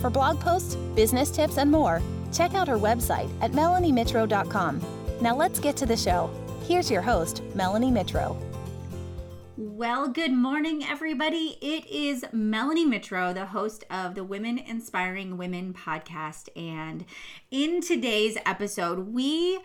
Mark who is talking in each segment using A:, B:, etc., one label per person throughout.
A: For blog posts, business tips, and more, check out her website at melaniemitro.com. Now let's get to the show. Here's your host, Melanie Mitro.
B: Well, good morning, everybody. It is Melanie Mitro, the host of the Women Inspiring Women podcast. And in today's episode, we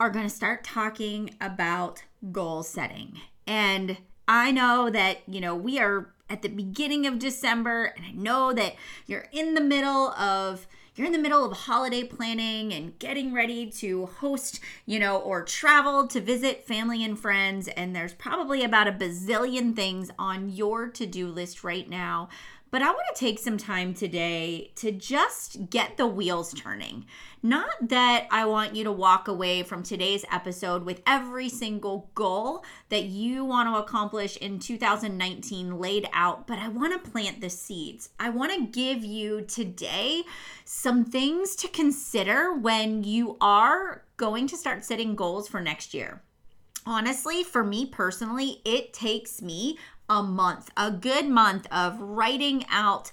B: are going to start talking about goal setting. And I know that, you know, we are at the beginning of December, and I know that you're in the middle of you're in the middle of holiday planning and getting ready to host, you know, or travel to visit family and friends, and there's probably about a bazillion things on your to do list right now. But I want to take some time today to just get the wheels turning. Not that I want you to walk away from today's episode with every single goal that you want to accomplish in 2019 laid out, but I want to plant the seeds. I want to give you today some things to consider when you are going to start setting goals for next year honestly, for me personally, it takes me a month, a good month of writing out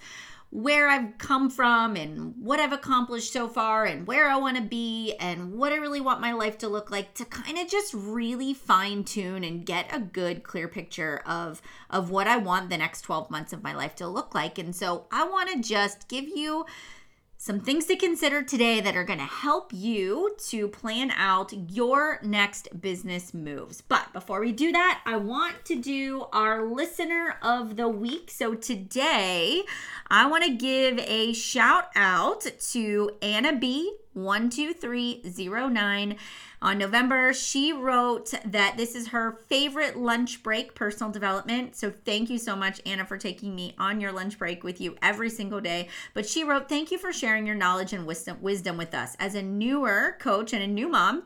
B: where I've come from and what I've accomplished so far and where I want to be and what I really want my life to look like to kind of just really fine tune and get a good clear picture of of what I want the next 12 months of my life to look like. And so I want to just give you some things to consider today that are going to help you to plan out your next business moves. But before we do that, I want to do our listener of the week. So today, I want to give a shout out to Anna B. 12309 on November. She wrote that this is her favorite lunch break, personal development. So thank you so much, Anna, for taking me on your lunch break with you every single day. But she wrote, Thank you for sharing your knowledge and wisdom, with us. As a newer coach and a new mom,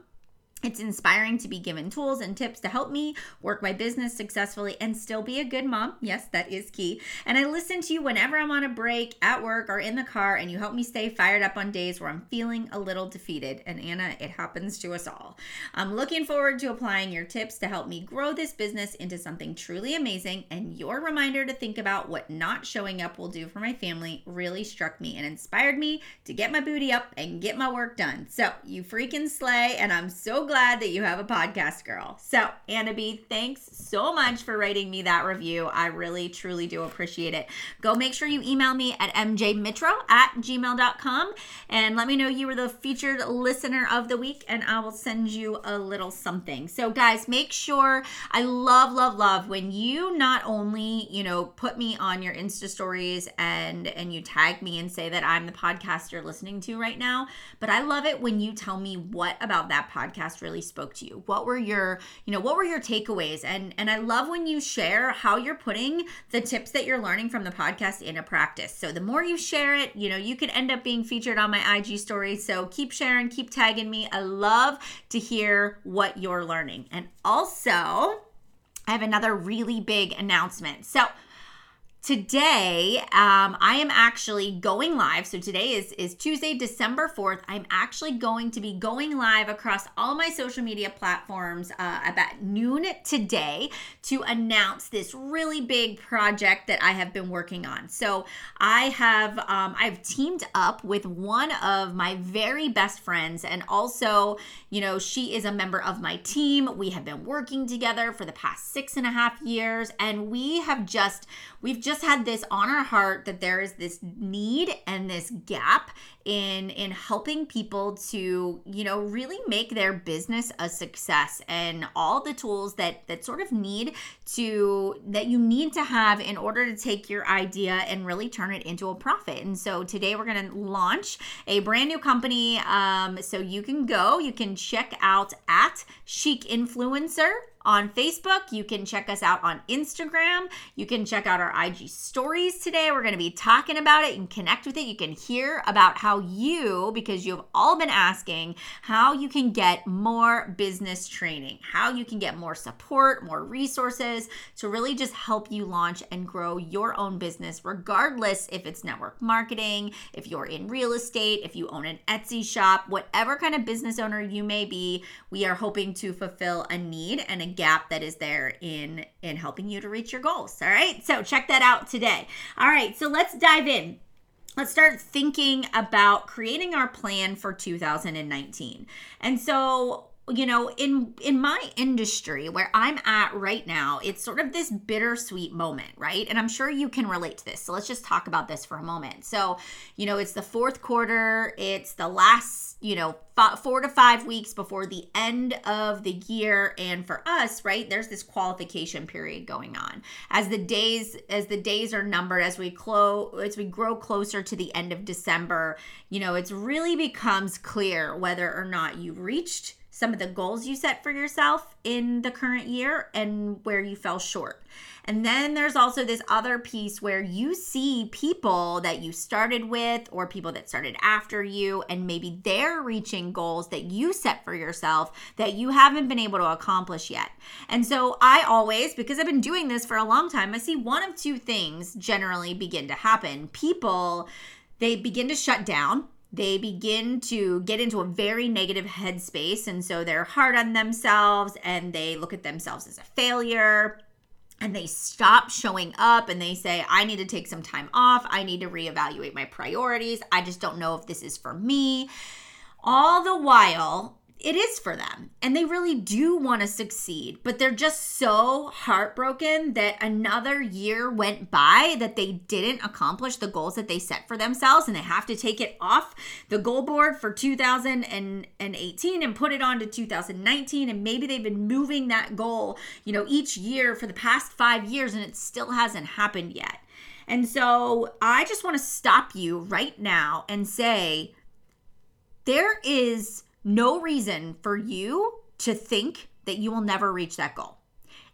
B: it's inspiring to be given tools and tips to help me work my business successfully and still be a good mom. Yes, that is key. And I listen to you whenever I'm on a break, at work, or in the car, and you help me stay fired up on days where I'm feeling a little defeated. And Anna, it happens to us all. I'm looking forward to applying your tips to help me grow this business into something truly amazing. And your reminder to think about what not showing up will do for my family really struck me and inspired me to get my booty up and get my work done. So you freaking slay. And I'm so glad that you have a podcast girl. So, Anna thanks so much for writing me that review. I really, truly do appreciate it. Go make sure you email me at mjmitro at gmail.com and let me know you were the featured listener of the week, and I will send you a little something. So, guys, make sure I love, love, love when you not only, you know, put me on your Insta stories and and you tag me and say that I'm the podcast you're listening to right now, but I love it when you tell me what about that podcast really spoke to you. What were your you know what were your takeaways? And and i love when you share how you're putting the tips that you're learning from the podcast into practice. So the more you share it you know you can end up being featured on my ig story. So keep sharing keep tagging me. I love to hear what you're learning. And also i have another really big announcement. So today um, i am actually going live. So today is is tuesday december 4th i'm actually going to be going live across all my social media platforms uh, about noon today to announce this really big project that i have been working on. So i have um, i've teamed up with one of my very best friends and also you know she is a member of my team. We have been working together for the past six and a half years and we have just we've just had this on our heart that there is this need and this gap in in helping people to you know really make their business a success and all the tools that that sort of need to that you need to have in order to take your idea and really turn it into a profit. And so today we're going to launch a brand new company um, so you can go you can check out at chic influencer on Facebook. You can check us out on Instagram. You can check out our IG stories today. We're going to be talking about it and connect with it. You can hear about how you, because you've all been asking, how you can get more business training, how you can get more support, more resources to really just help you launch and grow your own business, regardless if it's network marketing, if you're in real estate, if you own an Etsy shop, whatever kind of business owner you may be, we are hoping to fulfill a need and a gap that is there in in helping you to reach your goals. All right? So check that out today. All right, so let's dive in let's start thinking about creating our plan for 2019. And so you know in in my industry where i'm at right now it's sort of this bittersweet moment right? And i'm sure you can relate to this so let's just talk about this for a moment. So you know it's the fourth quarter it's the last you know four to five weeks before the end of the year and for us right there's this qualification period going on. As the days as the days are numbered as we close as we grow closer to the end of december you know it's really becomes clear whether or not you reached some of the goals you set for yourself in the current year and where you fell short. And then there's also this other piece where you see people that you started with or people that started after you, and maybe they're reaching goals that you set for yourself that you haven't been able to accomplish yet. And so I always, because I've been doing this for a long time, I see one of two things generally begin to happen. People, they begin to shut down they begin to get into a very negative headspace. And so they're hard on themselves and they look at themselves as a failure and they stop showing up and they say, I need to take some time off. I need to reevaluate my priorities. I just don't know if this is for me. All the while, it is for them and they really do want to succeed but they're just so heartbroken that another year went by that they didn't accomplish the goals that they set for themselves and they have to take it off the goal board for 2018 and put it on to 2019 and maybe they've been moving that goal you know each year for the past 5 years and it still hasn't happened yet. And so i just want to stop you right now and say there is no reason for you to think that you will never reach that goal.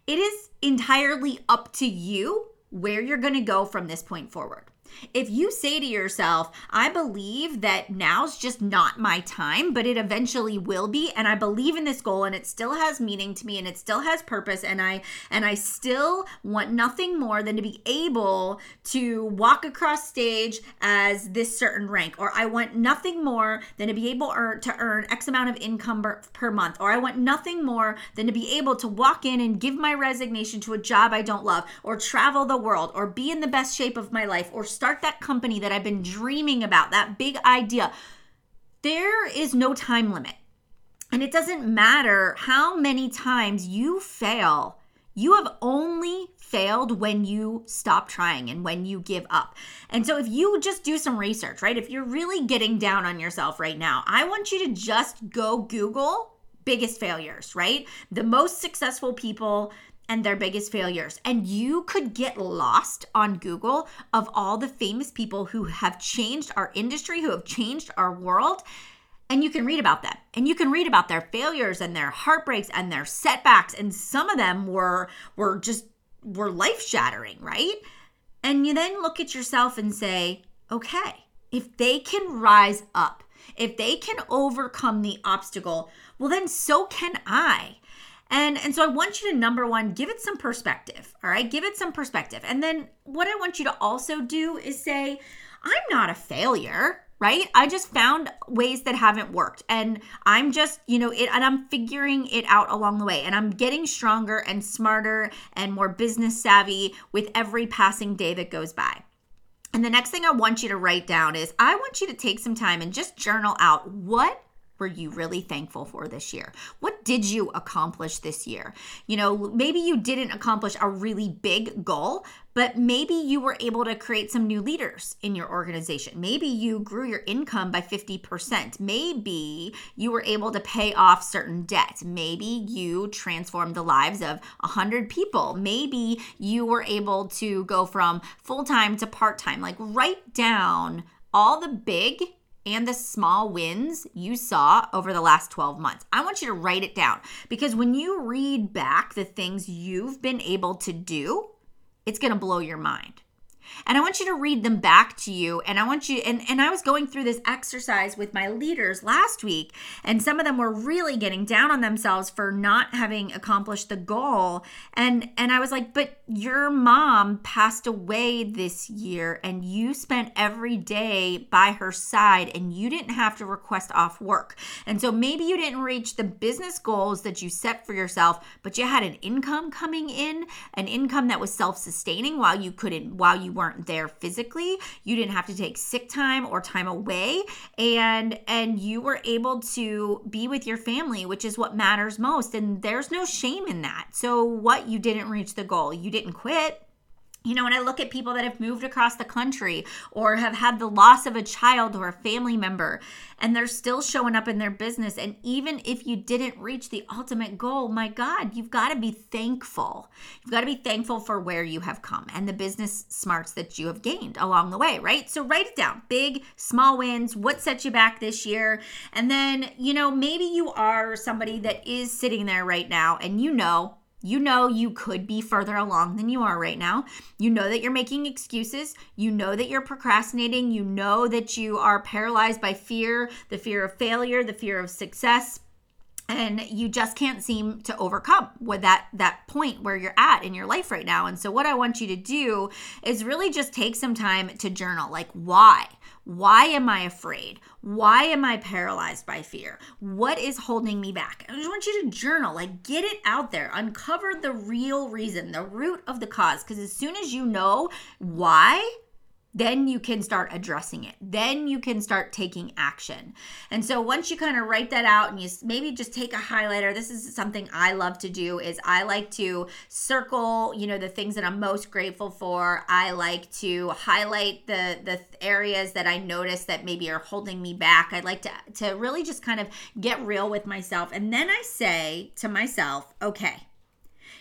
B: It is entirely up to you where you're going to go from this point forward. If you say to yourself, I believe that now's just not my time, but it eventually will be and I believe in this goal and it still has meaning to me and it still has purpose and I and I still want nothing more than to be able to walk across stage as this certain rank or I want nothing more than to be able to earn x amount of income per month or I want nothing more than to be able to walk in and give my resignation to a job I don't love or travel the world or be in the best shape of my life or start that company that I've been dreaming about, that big idea, there is no time limit. And it doesn't matter how many times you fail, you have only failed when you stop trying and when you give up. And so, if you just do some research, right? If you're really getting down on yourself right now, I want you to just go Google biggest failures, right? The most successful people and their biggest failures. And you could get lost on Google of all the famous people who have changed our industry, who have changed our world. And you can read about them. And you can read about their failures and their heartbreaks and their setbacks. And some of them were were just were life-shattering, right? And you then look at yourself and say, okay, if they can rise up, if they can overcome the obstacle, well, then so can I. And and so I want you to number one, give it some perspective. All right, give it some perspective. And then what I want you to also do is say, I'm not a failure right? I just found ways that haven't worked and I'm just, you know, it and I'm figuring it out along the way and I'm getting stronger and smarter and more business savvy with every passing day that goes by. And the next thing I want you to write down is I want you to take some time and just journal out what were you really thankful for this year? What did you accomplish this year? You know, maybe you didn't accomplish a really big goal, but maybe you were able to create some new leaders in your organization. Maybe you grew your income by 50%. Maybe you were able to pay off certain debt. Maybe you transformed the lives of 100 people. Maybe you were able to go from full time to part time. Like, write down all the big and the small wins you saw over the last 12 months. I want you to write it down because when you read back the things you've been able to do, it's going to blow your mind. And I want you to read them back to you. And I want you, and, and I was going through this exercise with my leaders last week, and some of them were really getting down on themselves for not having accomplished the goal. And and I was like, but your mom passed away this year, and you spent every day by her side, and you didn't have to request off work. And so maybe you didn't reach the business goals that you set for yourself, but you had an income coming in, an income that was self-sustaining while you couldn't, while you weren't there physically you didn't have to take sick time or time away and and you were able to be with your family which is what matters most and there's no shame in that. So what? You didn't reach the goal. You didn't quit you know, when I look at people that have moved across the country or have had the loss of a child or a family member, and they're still showing up in their business. And even if you didn't reach the ultimate goal, my God, you've got to be thankful. You've got to be thankful for where you have come and the business smarts that you have gained along the way, right? So write it down big, small wins, what set you back this year. And then, you know, maybe you are somebody that is sitting there right now and you know, you know you could be further along than you are right now. You know that you're making excuses. You know that you're procrastinating. You know that you are paralyzed by fear, the fear of failure, the fear of success and you just can't seem to overcome with that that point where you're at in your life right now and so what i want you to do is really just take some time to journal like why why am I afraid? Why am I paralyzed by fear? What is holding me back? I just want you to journal, like get it out there, uncover the real reason, the root of the cause. Because as soon as you know why, then you can start addressing it. Then you can start taking action. And so once you kind of write that out and you maybe just take a highlighter, this is something I love to do is I like to circle, you know, the things that I'm most grateful for. I like to highlight the the areas that I notice that maybe are holding me back. I like to to really just kind of get real with myself. And then I say to myself, okay,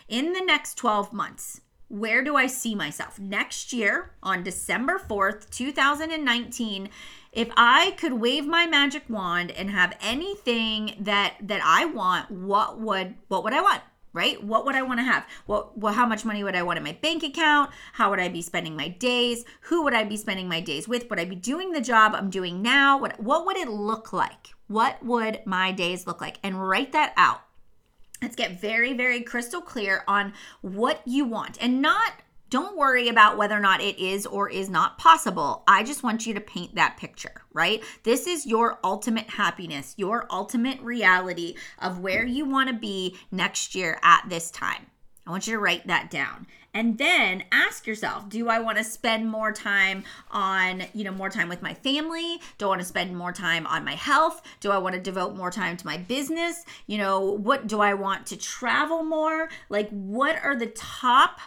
B: in the next 12 months, where do I see myself next year on December 4th, 2019? If I could wave my magic wand and have anything that that I want, what would what would I want? Right? What would I want to have? What well, how much money would I want in my bank account? How would I be spending my days? Who would I be spending my days with? Would I be doing the job I'm doing now? What what would it look like? What would my days look like? And write that out Let's get very, very crystal clear on what you want and not don't worry about whether or not it is or is not possible. I just want you to paint that picture, right? This is your ultimate happiness, your ultimate reality of where you want to be next year at this time. I want you to write that down. And then ask yourself, do I want to spend more time on, you know, more time with my family? Do I want to spend more time on my health? Do I want to devote more time to my business? You know, what do I want to travel more? Like what are the top,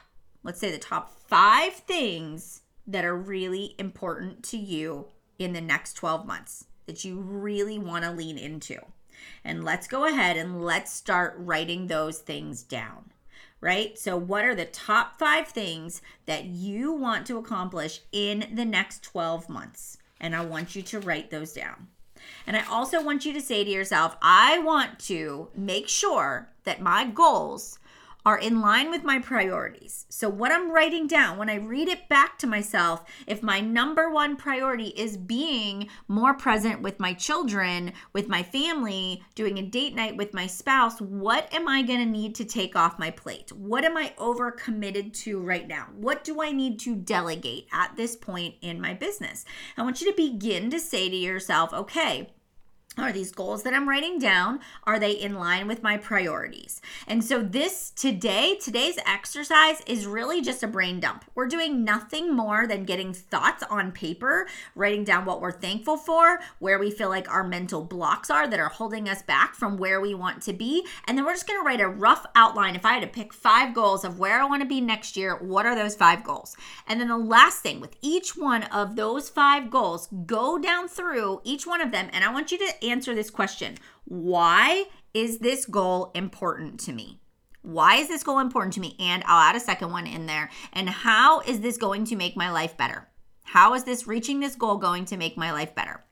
B: let's say the top 5 things that are really important to you in the next 12 months that you really want to lean into? And let's go ahead and let's start writing those things down right? So, what are the top five things that you want to accomplish in the next 12 months? And I want you to write those down. And I also want you to say to yourself, I want to make sure that my goals are in line with my priorities. So, what I'm writing down, when I read it back to myself, if my number one priority is being more present with my children, with my family, doing a date night with my spouse, what am I going to need to take off my plate? What am I over committed to right now? What do I need to delegate at this point in my business? I want you to begin to say to yourself, okay, are these goals that I'm writing down are they in line with my priorities? And so this today, today's exercise is really just a brain dump. We're doing nothing more than getting thoughts on paper, writing down what we're thankful for, where we feel like our mental blocks are that are holding us back from where we want to be, and then we're just going to write a rough outline if I had to pick 5 goals of where I want to be next year, what are those 5 goals? And then the last thing with each one of those 5 goals, go down through each one of them and I want you to answer this question Why is this goal important to me? Why is this goal important to me? And I'll add a second one in there. And how is this going to make my life better? How is this reaching this goal going to make my life better?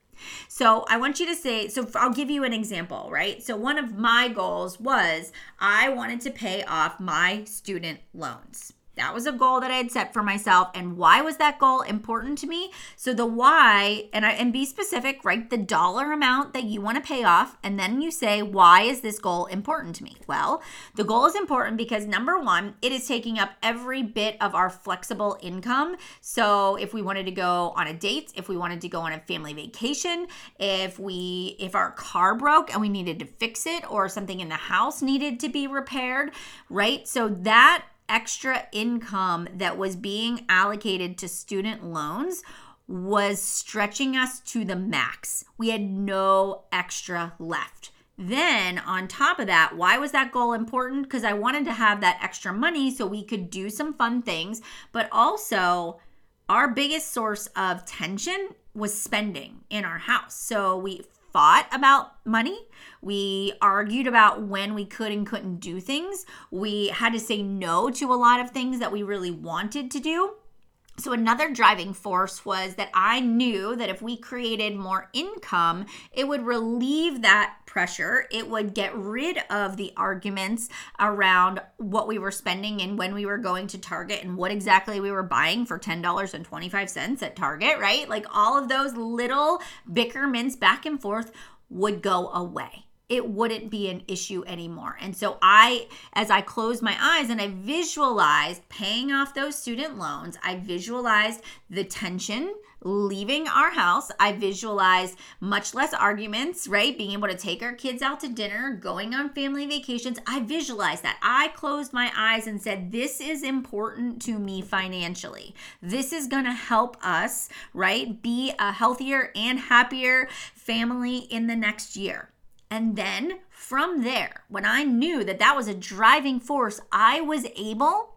B: So I want you to say, so I'll give you an example, right? So one of my goals was I wanted to pay off my student loans. That was a goal that I had set for myself. And why was that goal important to me? So the why, and I and be specific, write the dollar amount that you want to pay off, and then you say, why is this goal important to me? Well, the goal is important because number one, it is taking up every bit of our flexible income. So if we wanted to go on a date, if we wanted to go on a family vacation, if we if our car broke and we needed to fix it, or something in the house needed to be repaired, right? So that extra income that was being allocated to student loans was stretching us to the max. We had no extra left. Then, on top of that, why was that goal important? Because I wanted to have that extra money so we could do some fun things, but also our biggest source of tension was spending in our house. So we fought about money. We argued about when we could and couldn't do things. We had to say no to a lot of things that we really wanted to do. So, another driving force was that I knew that if we created more income, it would relieve that pressure. It would get rid of the arguments around what we were spending and when we were going to Target and what exactly we were buying for $10.25 at Target, right? Like all of those little bickerments back and forth would go away it wouldn't be an issue anymore. And so I as I closed my eyes and I visualized paying off those student loans, I visualized the tension leaving our house. I visualized much less arguments, right? Being able to take our kids out to dinner, going on family vacations. I visualized that. I closed my eyes and said, This is important to me financially. This is going to help us, right? Be a healthier and happier family in the next year. And then from there, when I knew that that was a driving force, I was able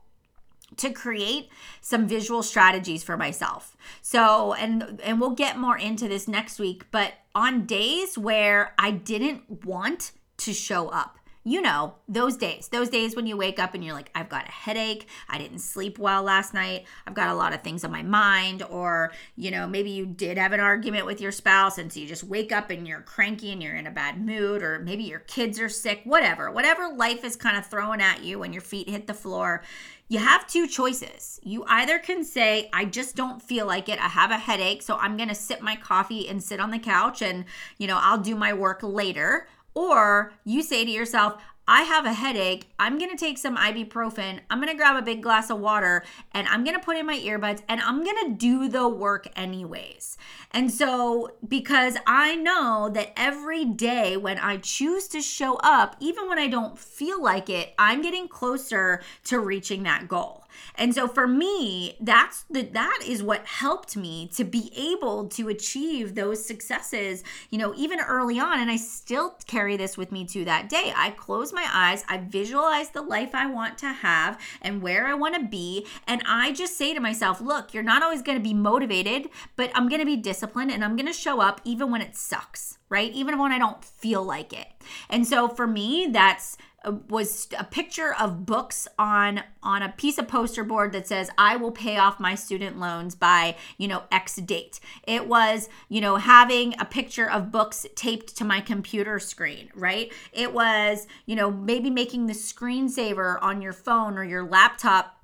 B: to create some visual strategies for myself. So, and and we'll get more into this next week, but on days where I didn't want to show up, you know, those days, those days when you wake up and you're like, I've got a headache, I didn't sleep well last night, I've got a lot of things on my mind, or, you know, maybe you did have an argument with your spouse and so you just wake up and you're cranky and you're in a bad mood, or maybe your kids are sick, whatever, whatever life is kind of throwing at you when your feet hit the floor. You have two choices. You either can say, I just don't feel like it. I have a headache, so I'm going to sip my coffee and sit on the couch and, you know, I'll do my work later or you say to yourself, I have a headache. I'm going to take some ibuprofen. I'm going to grab a big glass of water and I'm going to put in my earbuds and I'm going to do the work anyways. And so, because I know that every day when I choose to show up, even when I don't feel like it, I'm getting closer to reaching that goal. And so for me, that's the that is what helped me to be able to achieve those successes, you know, even early on and I still carry this with me to that day. I close my eyes, I visualize the life I want to have and where I want to be, and I just say to myself, look, you're not always going to be motivated, but I'm going to be disciplined and I'm going to show up even when it sucks, right? Even when I don't feel like it. And so for me, that's Uh, was a picture of books on on a piece of poster board that says I will pay off my student loans by, you know, X date. It was, you know, having a picture of books taped to my computer screen, right? It was, you know, maybe making the screensaver on your phone or your laptop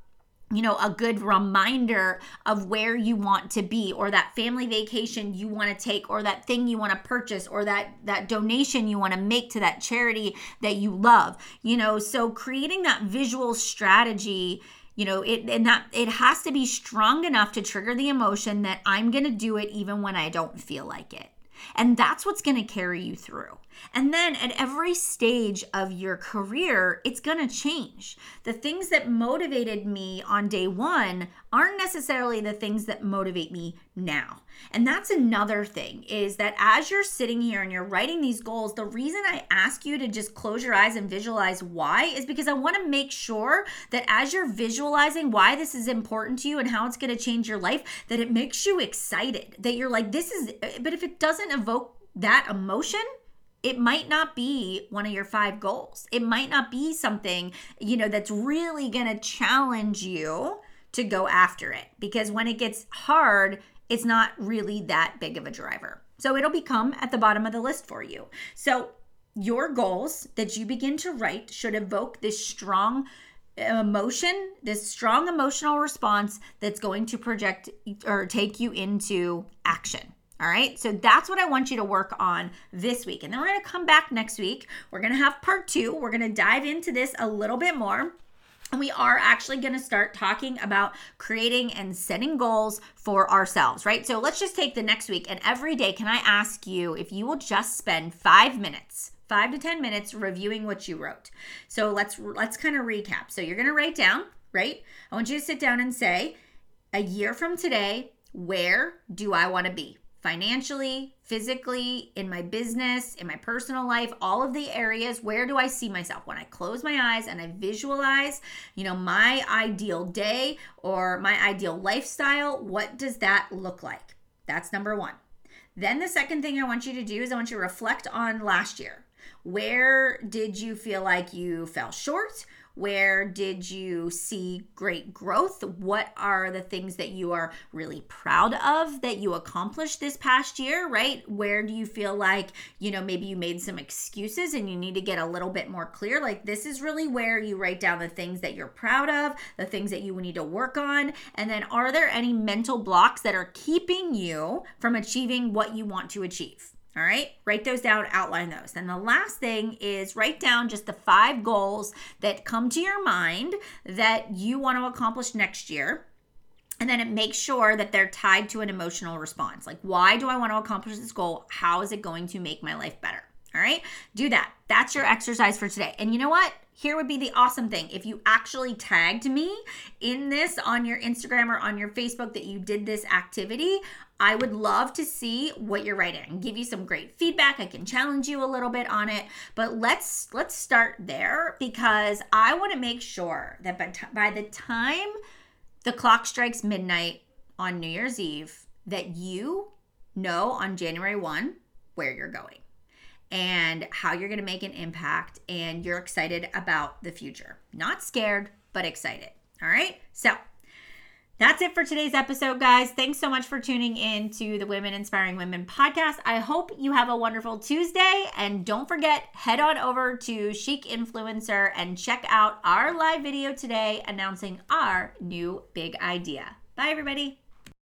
B: you know a good reminder of where you want to be or that family vacation you want to take or that thing you want to purchase or that that donation you want to make to that charity that you love you know? So creating that visual strategy you know it and that it has to be strong enough to trigger the emotion that i'm going to do it even when i don't feel like it and that's what's going to carry you through and then at every stage of your career, it's going to change. The things that motivated me on day one aren't necessarily the things that motivate me now. And that's another thing is that as you're sitting here and you're writing these goals, the reason I ask you to just close your eyes and visualize why is because I want to make sure that as you're visualizing why this is important to you and how it's going to change your life, that it makes you excited. That you're like, this is, but if it doesn't evoke that emotion, it might not be one of your five goals. It might not be something, you know, that's really going to challenge you to go after it because when it gets hard, it's not really that big of a driver. So it'll become at the bottom of the list for you. So your goals that you begin to write should evoke this strong emotion, this strong emotional response that's going to project or take you into action. All right, so that's what I want you to work on this week. And then we're gonna come back next week. We're gonna have part two. We're gonna dive into this a little bit more. We are actually going to start talking about creating and setting goals for ourselves, right? So let's just take the next week and every day, can I ask you if you will just spend five minutes five to 10 minutes reviewing what you wrote. So let's let's kind of recap. So you're going to write down, right? I want you to sit down and say, a year from today, where do I want to be? Financially, physically, in my business, in my personal life, all of the areas, where do I see myself? When I close my eyes and I visualize, you know, my ideal day or my ideal lifestyle, what does that look like? That's number one. Then the second thing I want you to do is I want you to reflect on last year. Where did you feel like you fell short? Where did you see great growth? What are the things that you are really proud of that you accomplished this past year, right? Where do you feel like, you know, maybe you made some excuses and you need to get a little bit more clear? Like, this is really where you write down the things that you're proud of, the things that you need to work on. And then, are there any mental blocks that are keeping you from achieving what you want to achieve? All right, write those down, outline those. And the last thing is write down just the five goals that come to your mind that you want to accomplish next year. And then it makes sure that they're tied to an emotional response. Like, why do I want to accomplish this goal? How is it going to make my life better? All right, do that. That's your exercise for today. And you know what? Here would be the awesome thing. If you actually tagged me in this on your Instagram or on your Facebook that you did this activity, I would love to see what you're writing and give you some great feedback. I can challenge you a little bit on it, but let's let's start there because I want to make sure that by, t- by the time the clock strikes midnight on New Year's Eve that you know on January 1 where you're going and how you're going to make an impact and you're excited about the future. Not scared, but excited. All right? So, that's it for today's episode, guys. Thanks so much for tuning in to the Women Inspiring Women podcast. I hope you have a wonderful Tuesday. And don't forget, head on over to Chic Influencer and check out our live video today announcing our new big idea. Bye, everybody.